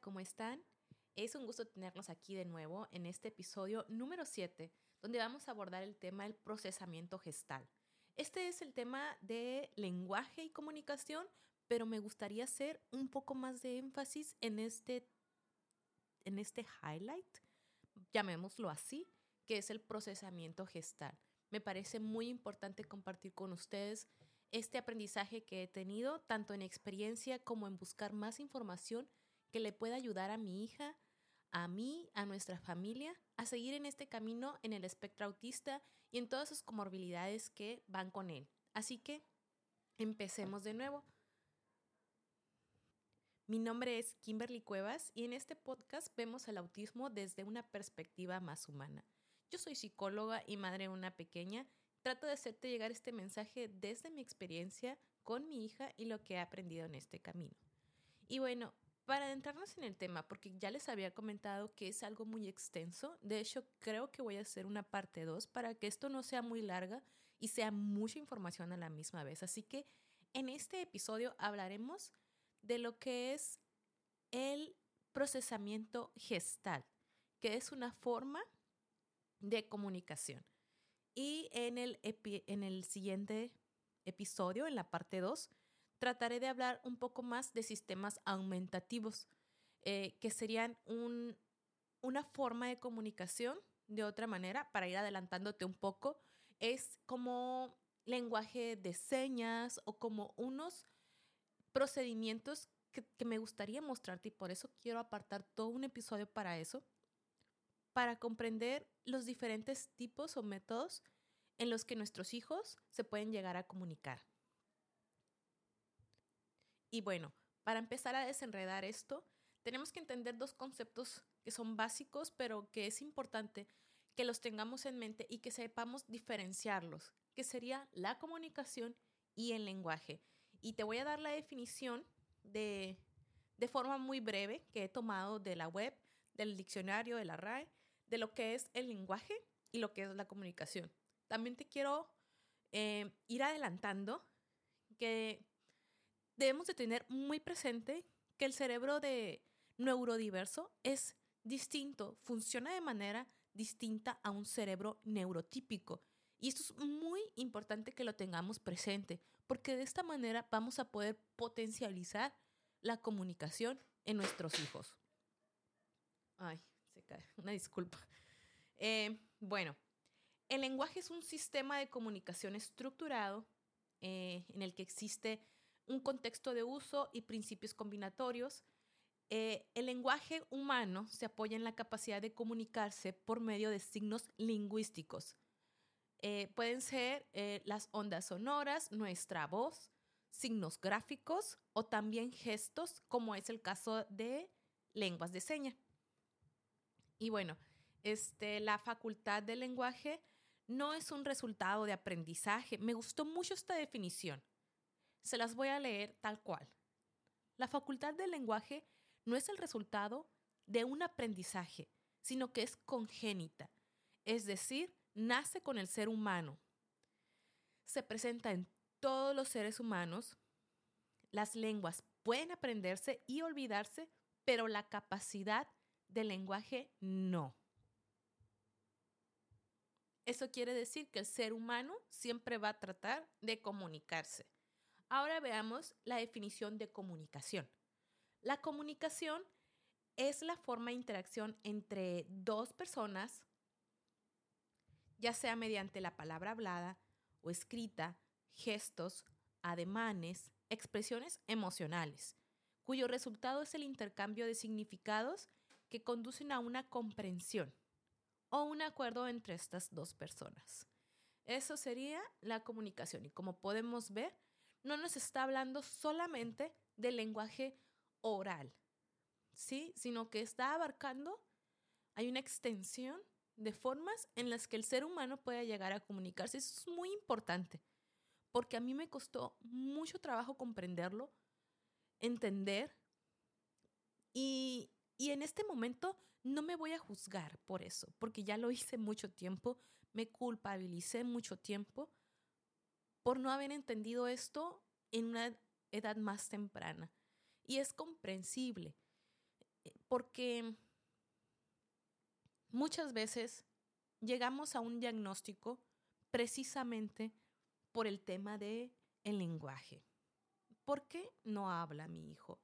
¿cómo están? Es un gusto tenernos aquí de nuevo en este episodio número 7, donde vamos a abordar el tema del procesamiento gestal. Este es el tema de lenguaje y comunicación, pero me gustaría hacer un poco más de énfasis en este, en este highlight, llamémoslo así, que es el procesamiento gestal. Me parece muy importante compartir con ustedes este aprendizaje que he tenido, tanto en experiencia como en buscar más información que le pueda ayudar a mi hija, a mí, a nuestra familia, a seguir en este camino en el espectro autista y en todas sus comorbilidades que van con él. Así que empecemos de nuevo. Mi nombre es Kimberly Cuevas y en este podcast vemos el autismo desde una perspectiva más humana. Yo soy psicóloga y madre de una pequeña Trato de hacerte llegar este mensaje desde mi experiencia con mi hija y lo que he aprendido en este camino. Y bueno, para adentrarnos en el tema, porque ya les había comentado que es algo muy extenso, de hecho creo que voy a hacer una parte 2 para que esto no sea muy larga y sea mucha información a la misma vez. Así que en este episodio hablaremos de lo que es el procesamiento gestal, que es una forma de comunicación. Y en el, en el siguiente episodio, en la parte 2, trataré de hablar un poco más de sistemas aumentativos, eh, que serían un, una forma de comunicación de otra manera, para ir adelantándote un poco, es como lenguaje de señas o como unos procedimientos que, me gustaría mostrarte y por eso quiero apartar todo un episodio para eso, para comprender los diferentes tipos o métodos en los que nuestros hijos se pueden llegar a comunicar. Y bueno, para empezar a desenredar esto, tenemos que entender dos conceptos que son básicos, pero que es importante que los tengamos en mente y que sepamos diferenciarlos, que sería la comunicación y el lenguaje. Y te voy a dar la definición de, de forma muy breve que he tomado de la web, del diccionario, de la RAE, de lo que es el lenguaje y lo que es la comunicación. También te quiero eh, ir adelantando que debemos de tener muy presente que el cerebro de neurodiverso es distinto, funciona de manera distinta a un cerebro neurotípico. Y esto es muy importante que lo tengamos presente, porque de esta manera vamos a poder potencializar la comunicación en nuestros hijos. Ay, se cae, una disculpa. Eh, bueno, el lenguaje es un sistema de comunicación estructurado eh, en el que existe un contexto de uso y principios combinatorios. Eh, el lenguaje humano se apoya en la capacidad de comunicarse por medio de signos lingüísticos. pueden ser las ondas sonoras, nuestra voz, signos gráficos o también gestos, como es el caso de lenguas de seña. Y bueno, este, la facultad del lenguaje no es un resultado de aprendizaje. Me gustó mucho esta definición. Se las voy a leer tal cual. La facultad del lenguaje no es el resultado de un aprendizaje, sino que es congénita, es decir, nace con el ser humano. Se presenta en todos los seres humanos. Las lenguas pueden aprenderse y olvidarse, pero la capacidad del lenguaje no. Eso quiere decir que el ser humano siempre va a tratar de comunicarse. Ahora veamos la definición de comunicación. La comunicación es la forma de interacción entre dos personas, ya sea mediante la palabra hablada o escrita, gestos, ademanes, expresiones emocionales, cuyo resultado es el intercambio de significados que conducen a una comprensión o un acuerdo entre estas dos personas. Eso sería la comunicación y como podemos ver, no nos está hablando solamente del lenguaje oral, ¿sí? Sino que está abarcando, hay una extensión de formas en las que el ser humano puede llegar a comunicarse. Eso es muy importante, porque a mí me costó mucho trabajo comprenderlo, entender y, y en este momento no me voy a juzgar por eso, porque ya lo hice mucho tiempo, me culpabilicé mucho tiempo por no haber entendido esto en una edad más temprana. Y es comprensible. porque muchas veces llegamos a un diagnóstico precisamente por el tema de el lenguaje. ¿Por qué no habla mi hijo?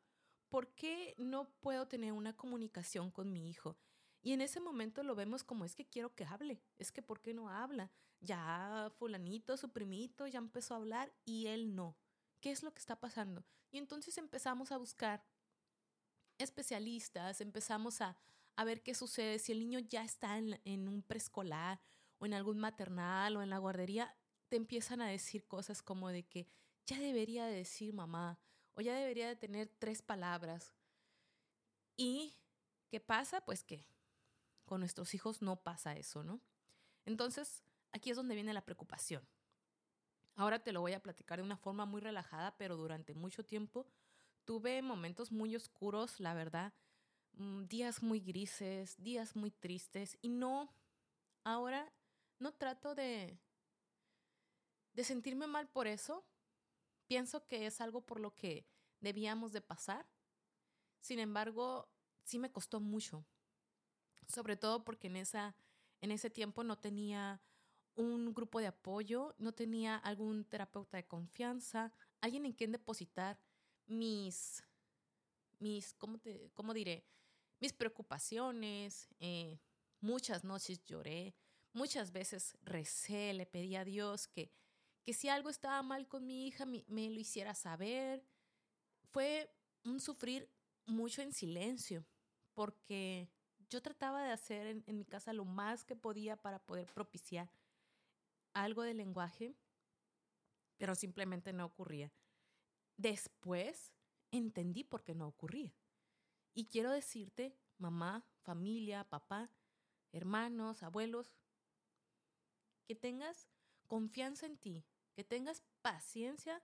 ¿Por qué no puedo tener una comunicación con mi hijo? Y en ese momento lo vemos como es que quiero que hable, es que ¿por qué no habla? Ya fulanito, su primito, ya empezó a hablar y él no. ¿Qué es lo que está pasando? Y entonces empezamos a buscar especialistas, empezamos a, a ver qué sucede si el niño ya está en, en un preescolar o en algún maternal o en la guardería, te empiezan a decir cosas como de que ya debería de decir mamá o ya debería de tener tres palabras. ¿Y qué pasa? Pues que con nuestros hijos no pasa eso, ¿no? Entonces, aquí es donde viene la preocupación. Ahora te lo voy a platicar de una forma muy relajada, pero durante mucho tiempo tuve momentos muy oscuros, la verdad, mm, días muy grises, días muy tristes y no, ahora no trato de, de sentirme mal por eso. Pienso que es algo por lo que debíamos de pasar. Sin embargo, sí me costó mucho, sobre todo porque en, esa, en ese tiempo no tenía un grupo de apoyo, no tenía algún terapeuta de confianza, alguien en quien depositar mis, mis ¿cómo, te, cómo diré? Mis preocupaciones. Eh, muchas noches lloré, muchas veces recé, le pedí a Dios que, que si algo estaba mal con mi hija me, me lo hiciera saber. Fue un sufrir mucho en silencio, porque yo trataba de hacer en, mi casa lo más que podía para poder propiciar algo de lenguaje, pero simplemente no ocurría. Después entendí por qué no ocurría. Y quiero decirte, mamá, familia, papá, hermanos, abuelos, que tengas confianza en ti, que tengas paciencia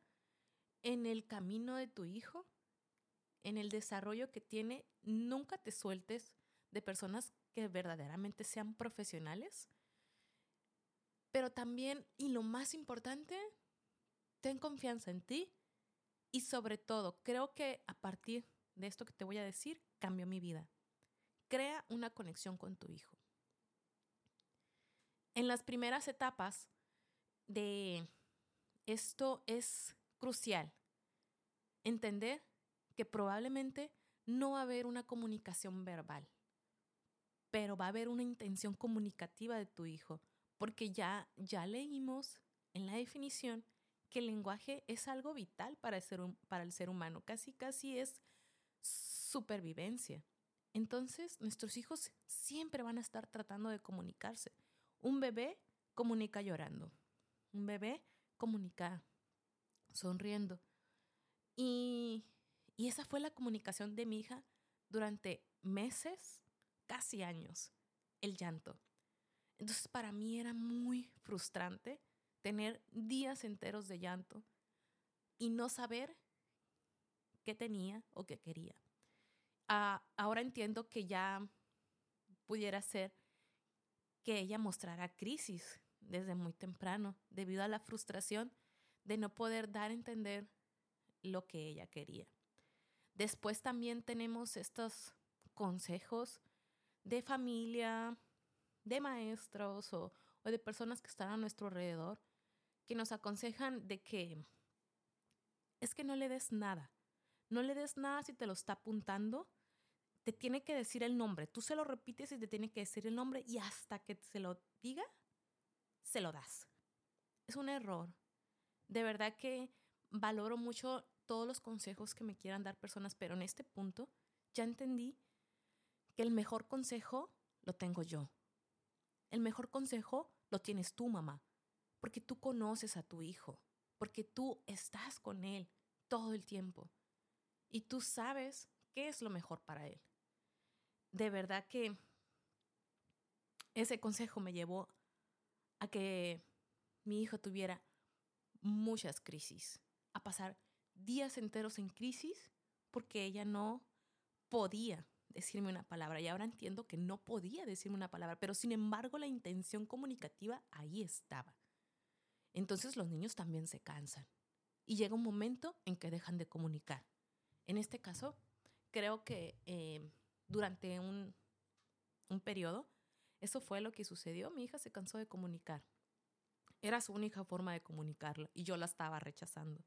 en el camino de tu hijo, en el desarrollo que tiene. Nunca te sueltes de personas que verdaderamente sean profesionales pero también, y lo más importante, ten confianza en ti y sobre todo, creo que a partir de esto que te voy a decir, cambió mi vida. Crea una conexión con tu hijo. En las primeras etapas de esto es crucial. Entender que probablemente no va a haber una comunicación verbal, pero va a haber una intención comunicativa de tu hijo porque ya, ya leímos en la definición que el lenguaje es algo vital para el ser, para el ser humano, casi casi es supervivencia. Entonces, nuestros hijos siempre van a estar tratando de comunicarse. Un bebé comunica llorando. Un bebé comunica sonriendo. Y, y esa fue la comunicación de mi hija durante meses, casi años, el llanto. Entonces para mí era muy frustrante tener días enteros de llanto y no saber qué tenía o qué quería. Uh, ahora entiendo que ya pudiera ser que ella mostrara crisis desde muy temprano debido a la frustración de no poder dar a entender lo que ella quería. Después también tenemos estos consejos de familia, de maestros o, o de personas que están a nuestro alrededor que nos aconsejan de que es que no le des nada. No le des nada si te lo está apuntando. Te tiene que decir el nombre. Tú se lo repites y te tiene que decir el nombre y hasta que se lo diga, se lo das. Es un error. De verdad que valoro mucho todos los consejos que me quieran dar personas, pero en este punto ya entendí que el mejor consejo lo tengo yo. El mejor consejo lo tienes tú, mamá, porque tú conoces a tu hijo, porque tú estás con él todo el tiempo y tú sabes qué es lo mejor para él. De verdad que ese consejo me llevó a que mi hijo tuviera muchas crisis, a pasar días enteros en crisis porque ella no podía decirme una palabra y ahora entiendo que no podía decirme una palabra, pero sin embargo la intención comunicativa ahí estaba. Entonces los niños también se cansan y llega un momento en que dejan de comunicar. En este caso, creo que eh, durante un, un periodo. Eso fue lo que sucedió. Mi hija se cansó de comunicar. Era su única forma de comunicarlo y yo la estaba rechazando.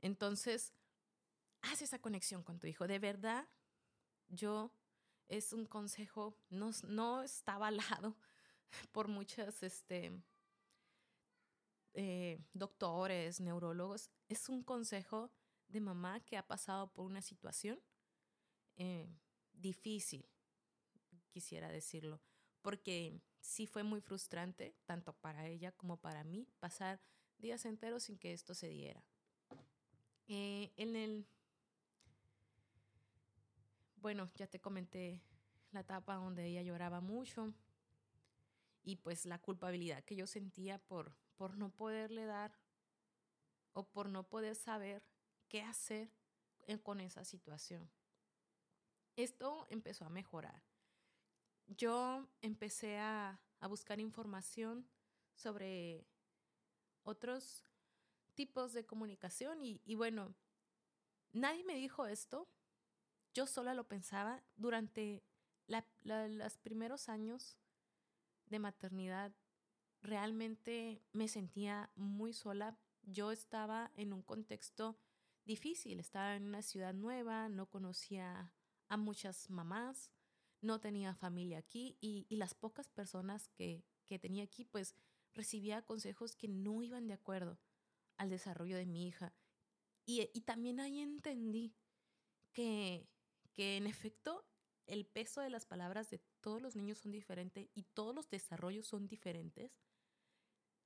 Entonces, haz esa conexión con tu hijo. De verdad, yo es un consejo, no, no está avalado por muchos este, eh, doctores, neurólogos. Es un consejo de mamá que ha pasado por una situación eh, difícil, quisiera decirlo, porque sí fue muy frustrante, tanto para ella como para mí, pasar días enteros sin que esto se diera. Eh, en el, bueno, ya te comenté la etapa donde ella lloraba mucho y pues la culpabilidad que yo sentía por, por no poderle dar o por no poder saber qué hacer con esa situación. Esto empezó a mejorar. Yo empecé a, a buscar información sobre otros tipos de comunicación y, bueno, nadie me dijo esto, yo sola lo pensaba durante los primeros años de maternidad. Realmente me sentía muy sola. Yo estaba en un contexto difícil, estaba en una ciudad nueva, no conocía a muchas mamás, no tenía familia aquí y, las pocas personas que, que tenía aquí, pues recibía consejos que no iban de acuerdo al desarrollo de mi hija. Y, también ahí entendí que, que en efecto el peso de las palabras de todos los niños son diferentes y todos los desarrollos son diferentes,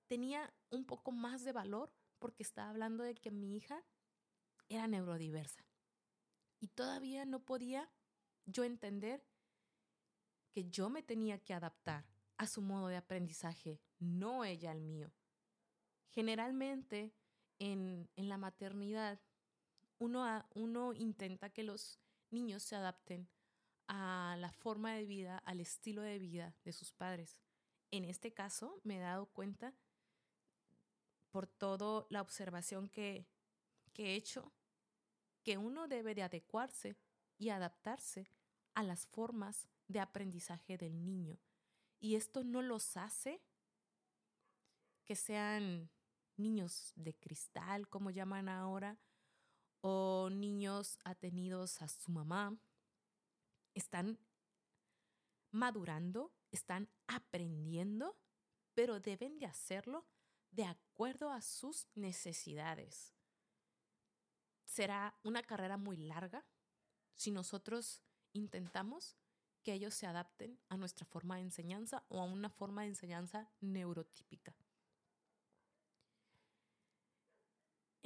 tenía un poco más de valor porque estaba hablando de que mi hija era neurodiversa. Y todavía no podía yo entender que yo me tenía que adaptar a su modo de aprendizaje, no ella al mío. Generalmente en, la maternidad uno, uno intenta que los niños se adapten a la forma de vida, al estilo de vida de sus padres. En este caso me he dado cuenta por toda la observación que, que he hecho que uno debe de adecuarse y adaptarse a las formas de aprendizaje del niño. Y esto no los hace que sean niños de cristal, como llaman ahora, o niños atenidos a su mamá, están madurando, están aprendiendo, pero deben de hacerlo de acuerdo a sus necesidades. Será una carrera muy larga si nosotros intentamos que ellos se adapten a nuestra forma de enseñanza o a una forma de enseñanza neurotípica.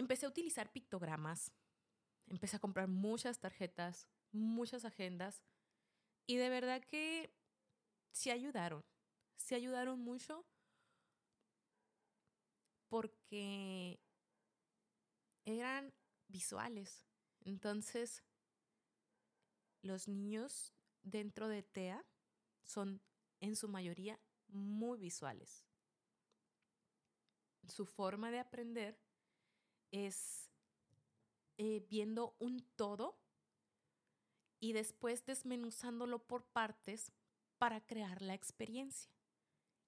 empecé a utilizar pictogramas, empecé a comprar muchas tarjetas, muchas agendas y de verdad que sí ayudaron, sí ayudaron mucho porque eran visuales. Entonces, los niños dentro de TEA son en su mayoría muy visuales. Su forma de aprender es eh, viendo un todo y después desmenuzándolo por partes para crear la experiencia.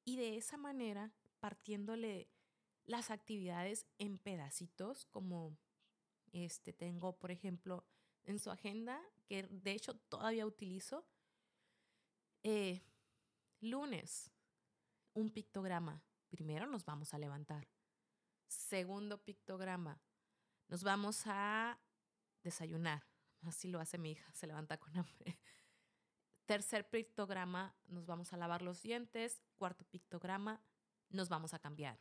Y de esa manera, partiéndole las actividades en pedacitos, como este tengo, por ejemplo, en su agenda, que de hecho todavía utilizo, eh, lunes, un pictograma. Primero nos vamos a levantar. Segundo pictograma, nos vamos a desayunar. Así lo hace mi hija, se levanta con hambre. Tercer pictograma, nos vamos a lavar los dientes. Cuarto pictograma, nos vamos a cambiar.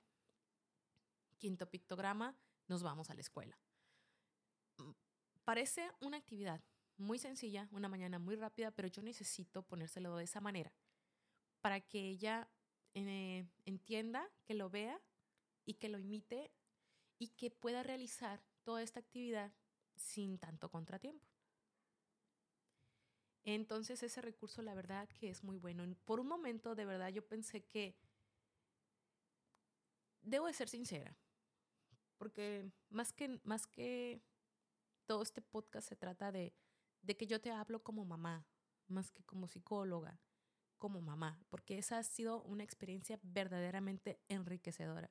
Quinto pictograma, nos vamos a la escuela. Mm, parece una actividad muy sencilla, una mañana muy rápida, pero yo necesito ponérselo de esa manera para que ella eh, entienda, que lo vea y que lo imite y que pueda realizar toda esta actividad sin tanto contratiempo. Entonces ese recurso la verdad que es muy bueno. Por un momento de verdad yo pensé que, debo de ser sincera, porque más que, más que todo este podcast se trata de, de que yo te hablo como mamá, más que como psicóloga, como mamá, porque esa ha sido una experiencia verdaderamente enriquecedora.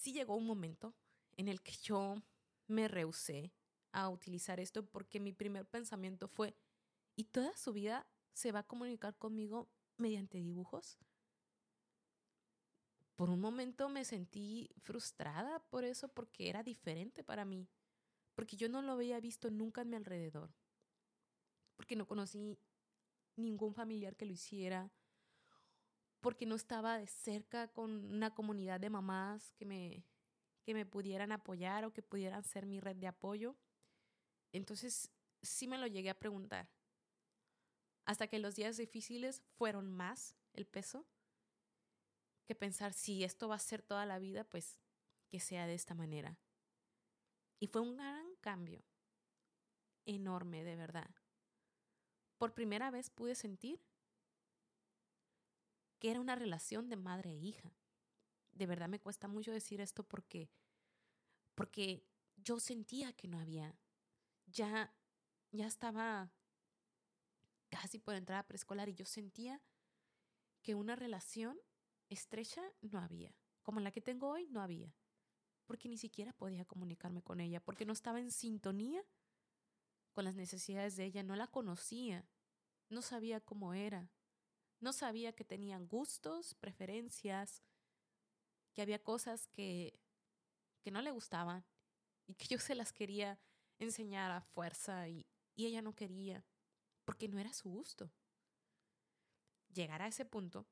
Sí llegó un momento en el que yo me rehusé a utilizar esto porque mi primer pensamiento fue, ¿y toda su vida se va a comunicar conmigo mediante dibujos? Por un momento me sentí frustrada por eso porque era diferente para mí, porque yo no lo había visto nunca en mi alrededor, porque no conocí ningún familiar que lo hiciera, porque no estaba de cerca con una comunidad de mamás que me, que me pudieran apoyar o que pudieran ser mi red de apoyo. Entonces sí me lo llegué a preguntar. Hasta que los días difíciles fueron más el peso que pensar si esto va a ser toda la vida, pues que sea de esta manera. Y fue un gran cambio, enorme de verdad. Por primera vez pude sentir que era una relación de madre e hija. De verdad me cuesta mucho decir esto porque porque yo sentía que no había. Ya ya estaba casi por entrar a preescolar y yo sentía que una relación estrecha no había. Como la que tengo hoy, no había. Porque ni siquiera podía comunicarme con ella, porque no estaba en sintonía con las necesidades de ella, no la conocía, no sabía cómo era, no sabía que tenían gustos, preferencias, que había cosas que, que no le gustaban y que yo se las quería enseñar a fuerza y, y ella no quería, porque no era su gusto. Llegar a ese punto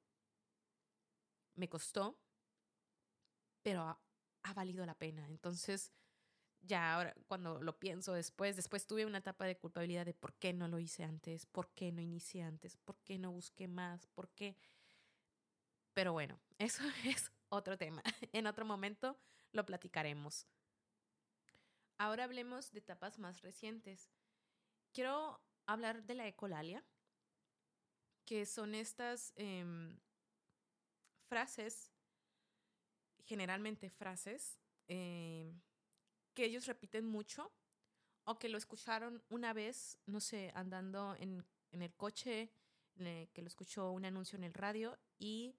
me costó, pero ha, valido la pena. Entonces, ya ahora cuando lo pienso después, después tuve una etapa de culpabilidad de por qué no lo hice antes, por qué no inicié antes, por qué no busqué más, por qué... Pero bueno, eso es otro tema. En otro momento lo platicaremos. Ahora hablemos de etapas más recientes. Quiero hablar de la ecolalia, que son estas em, frases, generalmente frases, eh, que ellos repiten mucho o que lo escucharon una vez, no sé, andando en, el coche, que lo escuchó un anuncio en el radio y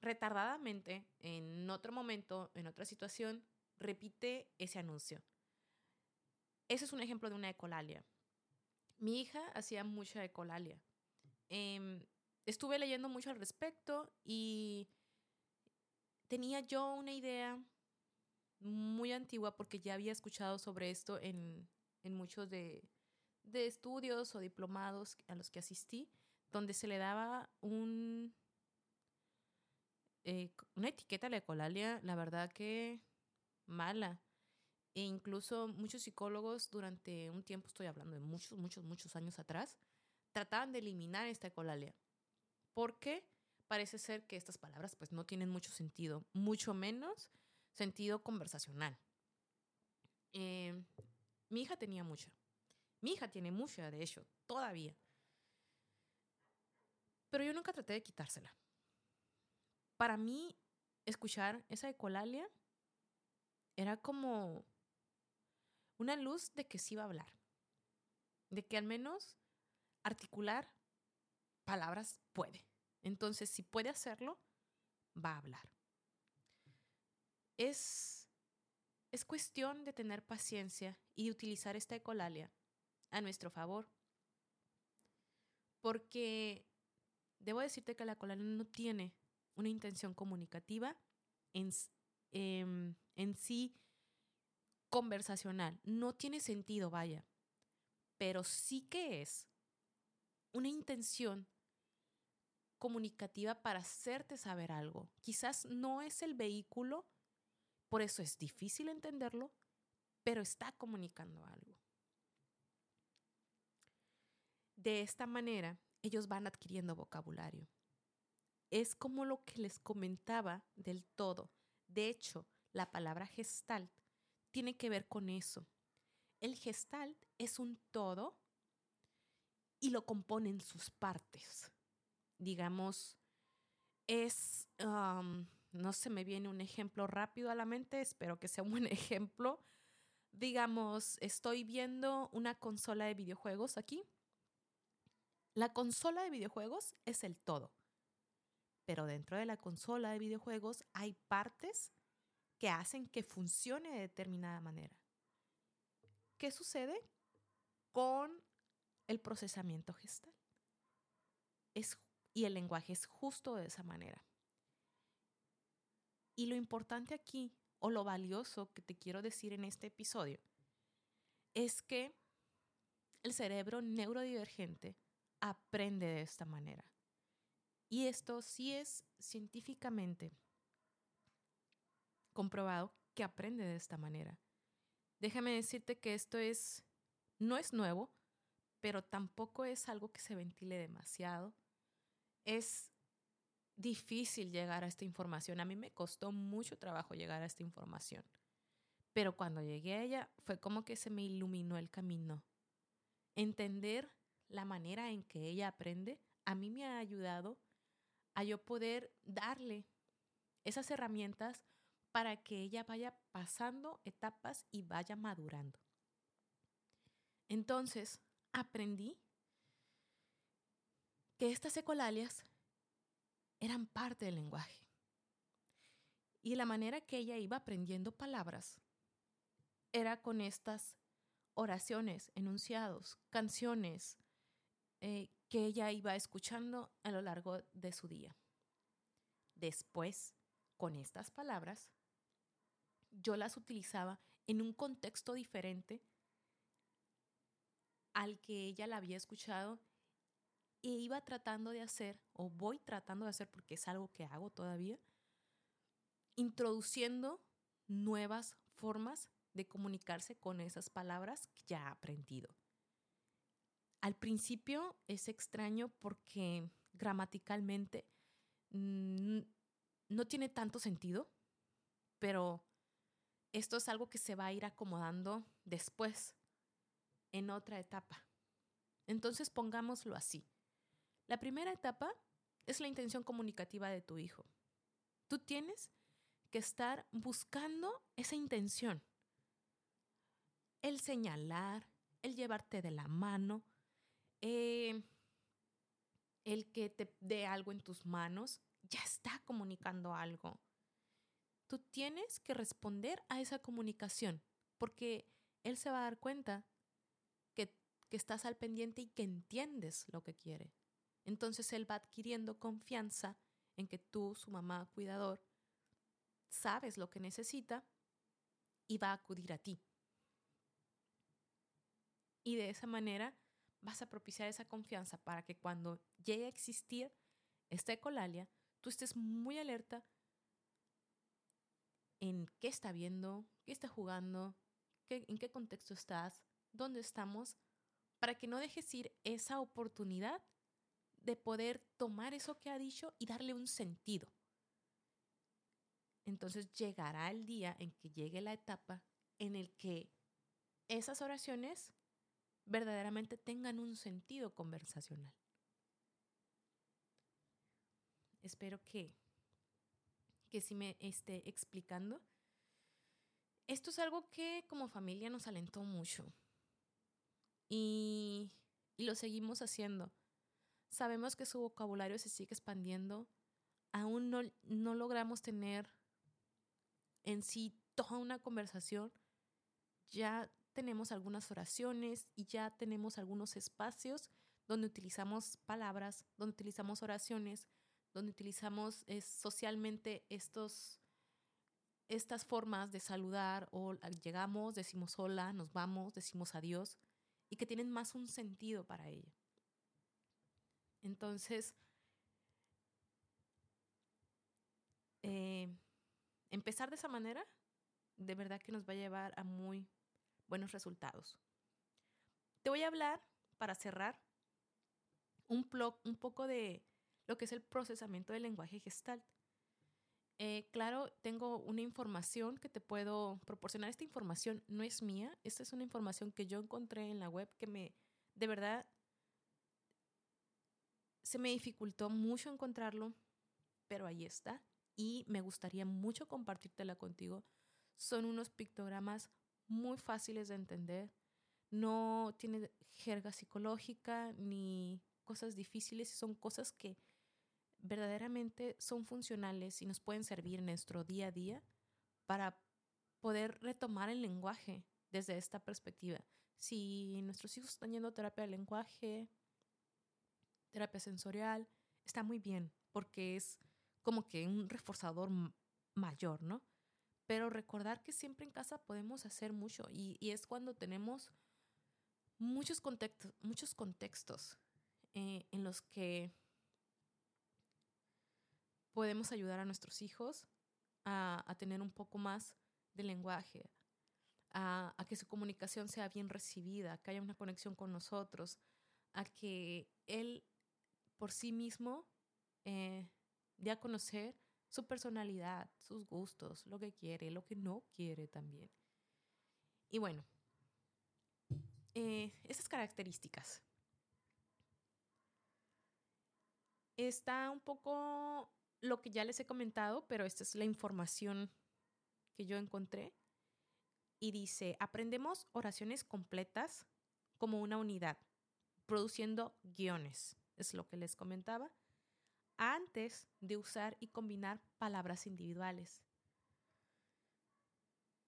retardadamente, en otro momento, en otra situación, repite ese anuncio. Ese es un ejemplo de una ecolalia. Mi hija hacía mucha ecolalia. Em, estuve leyendo mucho al respecto y tenía yo una idea muy antigua porque ya había escuchado sobre esto en, muchos de, estudios o diplomados a los que asistí, donde se le daba un, eh, una etiqueta a la ecolalia, la verdad que mala. E incluso muchos psicólogos durante un tiempo, estoy hablando de muchos, muchos, muchos años atrás, trataban de eliminar esta ecolalia porque parece ser que estas palabras pues no tienen mucho sentido, mucho menos sentido conversacional. Eh, mi hija tenía mucha. Mi hija tiene mucha, de hecho, todavía. Pero yo nunca traté de quitársela. Para mí, escuchar esa ecolalia era como una luz de que sí iba a hablar. De que al menos articular palabras puede. Entonces, si puede hacerlo, va a hablar. Es, es cuestión de tener paciencia y utilizar esta ecolalia a nuestro favor. Porque debo decirte que la ecolalia no tiene una intención comunicativa en, em, en sí conversacional. No tiene sentido, vaya. Pero sí que es una intención comunicativa para hacerte saber algo. Quizás no es el vehículo, por eso es difícil entenderlo, pero está comunicando algo. De esta manera, ellos van adquiriendo vocabulario. Es como lo que les comentaba del todo. De hecho, la palabra gestalt tiene que ver con eso. El gestalt es un todo y lo componen sus partes digamos, es, no se me viene un ejemplo rápido a la mente, espero que sea un buen ejemplo, digamos, estoy viendo una consola de videojuegos aquí. La consola de videojuegos es el todo. Pero dentro de la consola de videojuegos hay partes que hacen que funcione de determinada manera. ¿Qué sucede con el procesamiento gestal? Es, y el lenguaje es justo de esa manera. Y lo importante aquí, o lo valioso que te quiero decir en este episodio, es que el cerebro neurodivergente aprende de esta manera. Y esto sí es científicamente comprobado que aprende de esta manera. Déjame decirte que esto es no es nuevo, pero tampoco es algo que se ventile demasiado. Es difícil llegar a esta información. A mí me costó mucho trabajo llegar a esta información. Pero cuando llegué a ella fue como que se me iluminó el camino. Entender la manera en que ella aprende a mí me ha ayudado a yo poder darle esas herramientas para que ella vaya pasando etapas y vaya madurando. Entonces, aprendí que estas ecolalias eran parte del lenguaje. Y la manera que ella iba aprendiendo palabras era con estas oraciones, enunciados, canciones eh, que ella iba escuchando a lo largo de su día. Después, con estas palabras, yo las utilizaba en un contexto diferente al que ella la había escuchado e iba tratando de hacer, o voy tratando de hacer porque es algo que hago todavía, introduciendo nuevas formas de comunicarse con esas palabras que ya ha aprendido. Al principio es extraño porque gramaticalmente no tiene tanto sentido, pero esto es algo que se va a ir acomodando después, en otra etapa. Entonces pongámoslo así. La primera etapa es la intención comunicativa de tu hijo. Tú tienes que estar buscando esa intención. El señalar, el llevarte de la mano, eh, el que te dé algo en tus manos, ya está comunicando algo. Tú tienes que responder a esa comunicación porque él se va a dar cuenta que, que estás al pendiente y que entiendes lo que quiere. Entonces él va adquiriendo confianza en que tú, su mamá, cuidador, sabes lo que necesita y va a acudir a ti. Y de esa manera vas a propiciar esa confianza para que cuando llegue a existir esta ecolalia, tú estés muy alerta en qué está viendo, qué está jugando, en qué contexto estás, dónde estamos, para que no dejes ir esa oportunidad de poder tomar eso que ha dicho y darle un sentido. Entonces llegará el día en que llegue la etapa en el que esas oraciones verdaderamente tengan un sentido conversacional. Espero que, que si me esté explicando. Esto es algo que como familia nos alentó mucho y, y lo seguimos haciendo. Sabemos que su vocabulario se sigue expandiendo. Aún no, no logramos tener en sí toda una conversación. Ya tenemos algunas oraciones y ya tenemos algunos espacios donde utilizamos palabras, donde utilizamos oraciones, donde utilizamos socialmente estos, estas formas de saludar o llegamos, decimos hola, nos vamos, decimos adiós y que tienen más un sentido para ella. Entonces, eh, empezar de esa manera, de verdad que nos va a llevar a muy buenos resultados. Te voy a hablar, para cerrar, un, un poco de lo que es el procesamiento del lenguaje gestal. Eh, claro, tengo una información que te puedo proporcionar. Esta información no es mía, esta es una información que yo encontré en la web que me, de verdad, se me dificultó mucho encontrarlo, pero ahí está. Y me gustaría mucho compartírtela contigo. Son unos pictogramas muy fáciles de entender, no tiene jerga psicológica ni cosas difíciles, son cosas que verdaderamente son funcionales y nos pueden servir en nuestro día a día para poder retomar el lenguaje desde esta perspectiva. Si nuestros hijos están yendo a terapia de lenguaje, terapia sensorial, está muy bien, porque es como que un reforzador mayor, ¿no? Pero recordar que siempre en casa podemos hacer mucho y, es cuando tenemos muchos contextos, muchos contextos eh, en los que podemos ayudar a nuestros hijos a, a tener un poco más de lenguaje, a, que su comunicación sea bien recibida, que haya una conexión con nosotros, a que él por sí mismo eh, de a conocer su personalidad, sus gustos, lo que quiere, lo que no quiere también. Y bueno, eh, esas características. Está un poco lo que ya les he comentado, pero esta es la información que yo encontré. Y dice, aprendemos oraciones completas como una unidad, produciendo guiones, es lo que les comentaba antes de usar y combinar palabras individuales.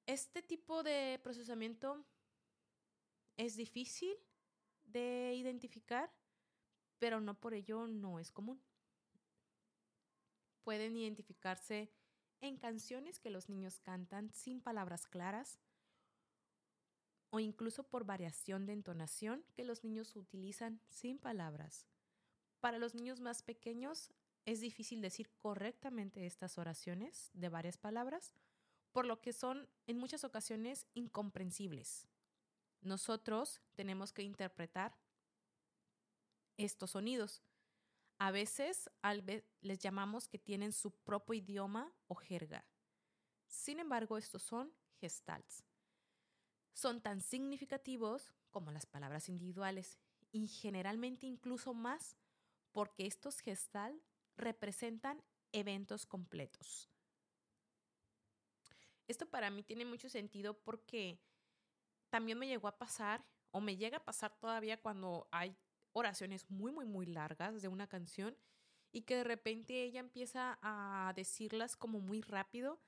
Este tipo de procesamiento es difícil de identificar, pero no por ello no es común. Pueden identificarse en canciones que los niños cantan sin palabras claras o incluso por variación de entonación que los niños utilizan sin palabras. Para los niños más pequeños es difícil decir correctamente estas oraciones de varias palabras, por lo que son en muchas ocasiones incomprensibles. Nosotros tenemos que interpretar estos sonidos. A veces les llamamos que tienen su propio idioma o jerga. Sin embargo, estos son gestalts. Son tan significativos como las palabras individuales y generalmente incluso más porque estos gestal representan eventos completos. Esto para mí tiene mucho sentido porque también me llegó a pasar o me llega a pasar todavía cuando hay oraciones muy, muy, muy largas de una canción y que de repente ella empieza a decirlas como muy rápido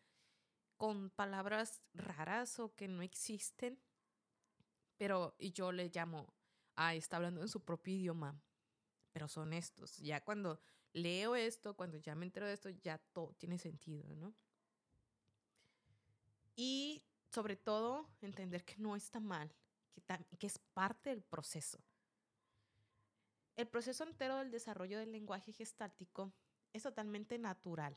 con palabras raras o que no existen, pero y yo le llamo, ah, está hablando en su propio idioma pero son estos. Ya cuando leo esto, cuando ya me entero de esto, ya todo tiene sentido, ¿no? Y sobre todo, entender que no está mal, que, que es parte del proceso. El proceso entero del desarrollo del lenguaje gestáltico es totalmente natural.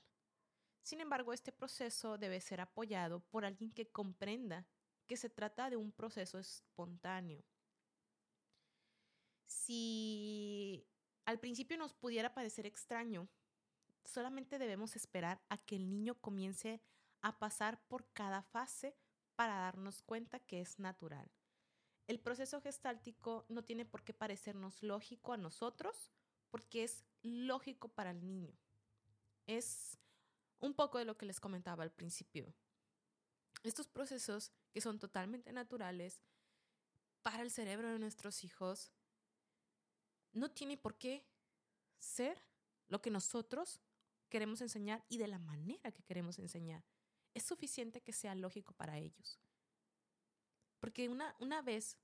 Sin embargo, este proceso debe ser apoyado por alguien que comprenda que se trata de un proceso espontáneo. Si al principio nos pudiera parecer extraño. Solamente debemos esperar a que el niño comience a pasar por cada fase para darnos cuenta que es natural. El proceso gestáltico no tiene por qué parecernos lógico a nosotros porque es lógico para el niño. Es un poco de lo que les comentaba al principio. Estos procesos que son totalmente naturales para el cerebro de nuestros hijos no tiene por qué ser lo que nosotros queremos enseñar y de la manera que queremos enseñar. Es suficiente que sea lógico para ellos. Porque una, una vez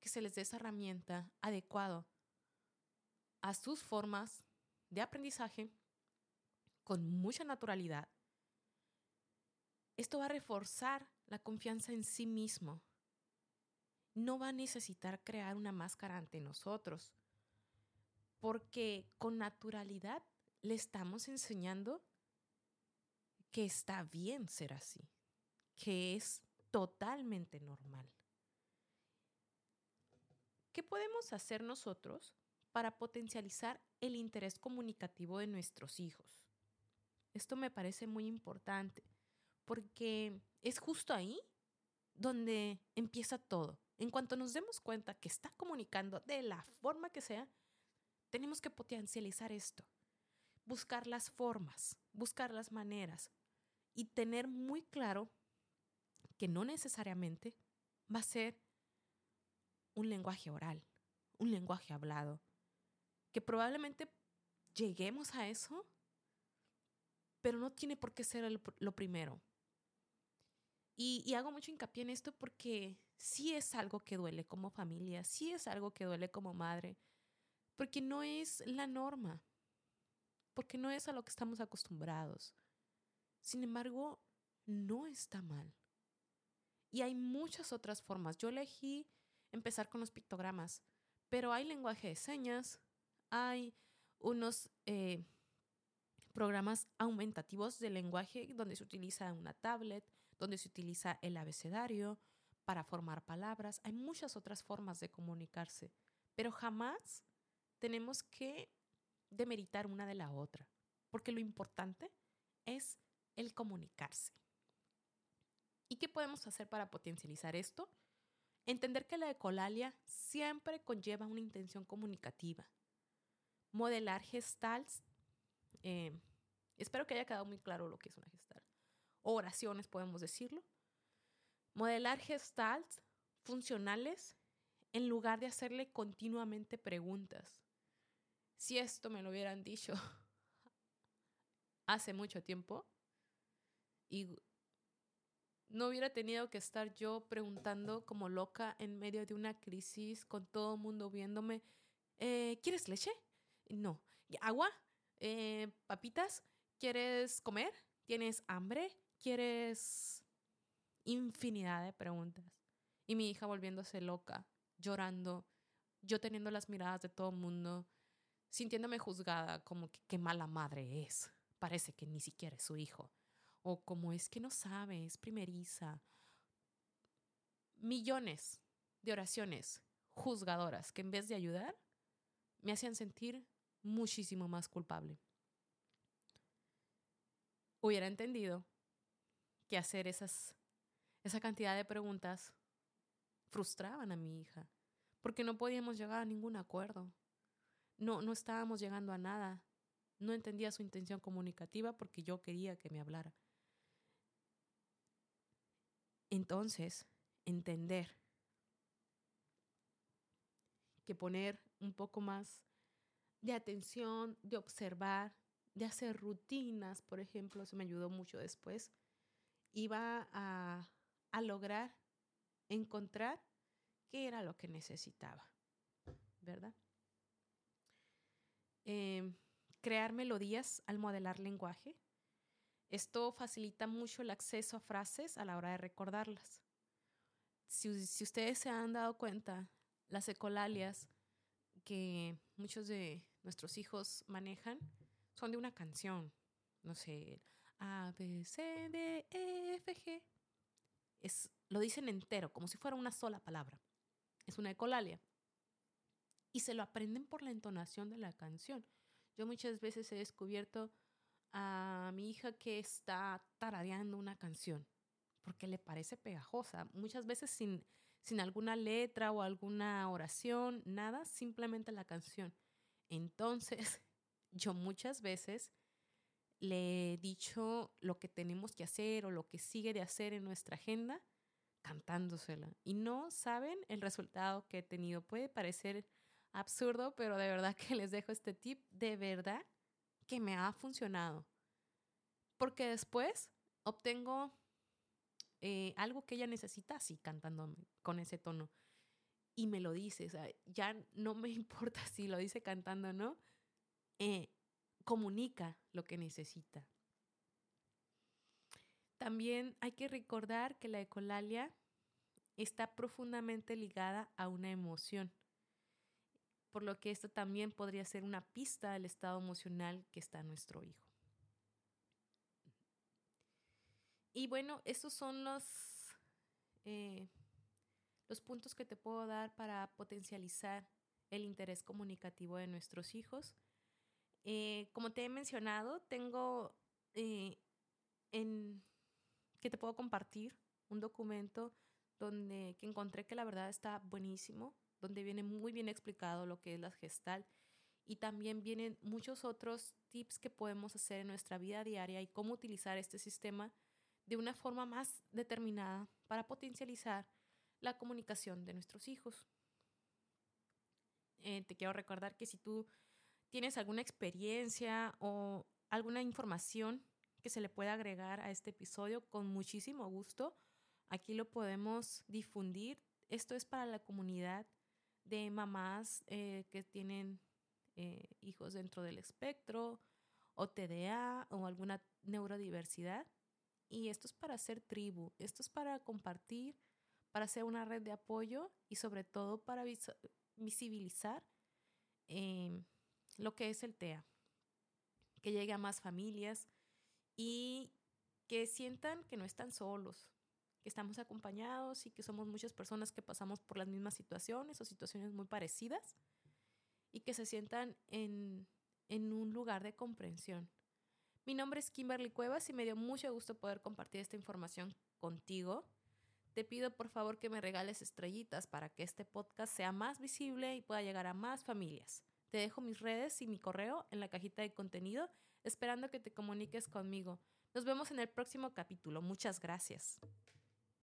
que se les dé esa herramienta adecuada a sus formas de aprendizaje con mucha naturalidad, esto va a reforzar la confianza en sí mismo. No va a necesitar crear una máscara ante nosotros porque con naturalidad le estamos enseñando que está bien ser así, que es totalmente normal. ¿Qué podemos hacer nosotros para potencializar el interés comunicativo de nuestros hijos? Esto me parece muy importante porque es justo ahí donde empieza todo. En cuanto nos demos cuenta que está comunicando de la forma que sea, tenemos que potencializar esto, buscar las formas, buscar las maneras y tener muy claro que no necesariamente va a ser un lenguaje oral, un lenguaje hablado, que probablemente lleguemos a eso, pero no tiene por qué ser lo primero. Y, hago mucho hincapié en esto porque sí es algo que duele como familia, sí es algo que duele como madre, porque no es la norma, porque no es a lo que estamos acostumbrados. Sin embargo, no está mal. Y hay muchas otras formas. Yo elegí empezar con los pictogramas, pero hay lenguaje de señas, hay unos eh, programas aumentativos de lenguaje donde se utiliza una tablet, donde se utiliza el abecedario para formar palabras. Hay muchas otras formas de comunicarse, pero jamás tenemos que demeritar una de la otra, porque lo importante es el comunicarse. ¿Y qué podemos hacer para potencializar esto? Entender que la ecolalia siempre conlleva una intención comunicativa. Modelar gestals. Eh, espero que haya quedado muy claro lo que es una gestal. oraciones, podemos decirlo. Modelar gestals funcionales en lugar de hacerle continuamente preguntas. Si esto me lo hubieran dicho hace mucho tiempo y no hubiera tenido que estar yo preguntando como loca en medio de una crisis con todo el mundo viéndome, eh, ¿quieres leche? No. ¿Agua? Eh, ¿Papitas? ¿Quieres comer? ¿Tienes hambre? ¿Quieres infinidad de preguntas? Y mi hija volviéndose loca, llorando, yo teniendo las miradas de todo el mundo, sintiéndome juzgada como que qué mala madre es. Parece que ni siquiera es su hijo o como es que no sabe, es primeriza. Millones de oraciones juzgadoras que en vez de ayudar, me hacían sentir muchísimo más culpable. Hubiera entendido que hacer esas, esa cantidad de preguntas frustraban a mi hija, porque no podíamos llegar a ningún acuerdo. No, no estábamos llegando a nada. No entendía su intención comunicativa porque yo quería que me hablara. Entonces, entender que poner un poco más de atención, de observar, de hacer rutinas, por ejemplo, eso me ayudó mucho después, iba a, a lograr encontrar qué era lo que necesitaba, ¿verdad? Eh, crear melodías al modelar lenguaje esto facilita mucho el acceso a frases a la hora de recordarlas. Si, ustedes se han dado cuenta, las ecolalias que muchos de nuestros hijos manejan son de una canción. No sé, A, B, C, D, E, F, G. Es, lo dicen entero, como si fuera una sola palabra. Es una ecolalia. Y se lo aprenden por la entonación de la canción. Yo muchas veces he descubierto a mi hija que está tarareando una canción porque le parece pegajosa, muchas veces sin, sin alguna letra o alguna oración, nada, simplemente la canción. Entonces, yo muchas veces le he dicho lo que tenemos que hacer o lo que sigue de hacer en nuestra agenda cantándosela. Y no saben el resultado que he tenido. Puede parecer absurdo, pero de verdad que les dejo este tip. De verdad que me ha funcionado. Porque después obtengo eh, algo que ella necesita así cantándome con ese tono. Y me lo dice, ya no me importa si lo dice cantando o no, eh, comunica lo que necesita. También hay que recordar que la ecolalia está profundamente ligada a una emoción por lo que esto también podría ser una pista del estado emocional que está nuestro hijo. Y bueno, estos son los, eh, los puntos que te puedo dar para potencializar el interés comunicativo de nuestros hijos. Eh, como te he mencionado, tengo eh, en que te puedo compartir un documento donde que encontré que la verdad está buenísimo donde viene muy bien explicado lo que es la gestal y también vienen muchos otros tips que podemos hacer en nuestra vida diaria y cómo utilizar este sistema de una forma más determinada para potencializar la comunicación de nuestros hijos. Eh, te quiero recordar que si tú tienes alguna experiencia o alguna información que se le pueda agregar a este episodio, con muchísimo gusto, aquí lo podemos difundir. Esto es para la comunidad de mamás eh, que tienen eh, hijos dentro del espectro o TDA o alguna neurodiversidad. Y esto es para hacer tribu, esto es para compartir, para hacer una red de apoyo y sobre todo para visibilizar em, lo que es el TEA, que llegue a más familias y que sientan que no están solos, estamos acompañados y que somos muchas personas que pasamos por las mismas situaciones o situaciones muy parecidas y que se sientan en, en un lugar de comprensión. Mi nombre es Kimberly Cuevas y me dio mucho gusto poder compartir esta información contigo. Te pido por favor que me regales estrellitas para que este podcast sea más visible y pueda llegar a más familias. Te dejo mis redes y mi correo en la cajita de contenido, esperando que te comuniques conmigo. Nos vemos en el próximo capítulo. Muchas gracias.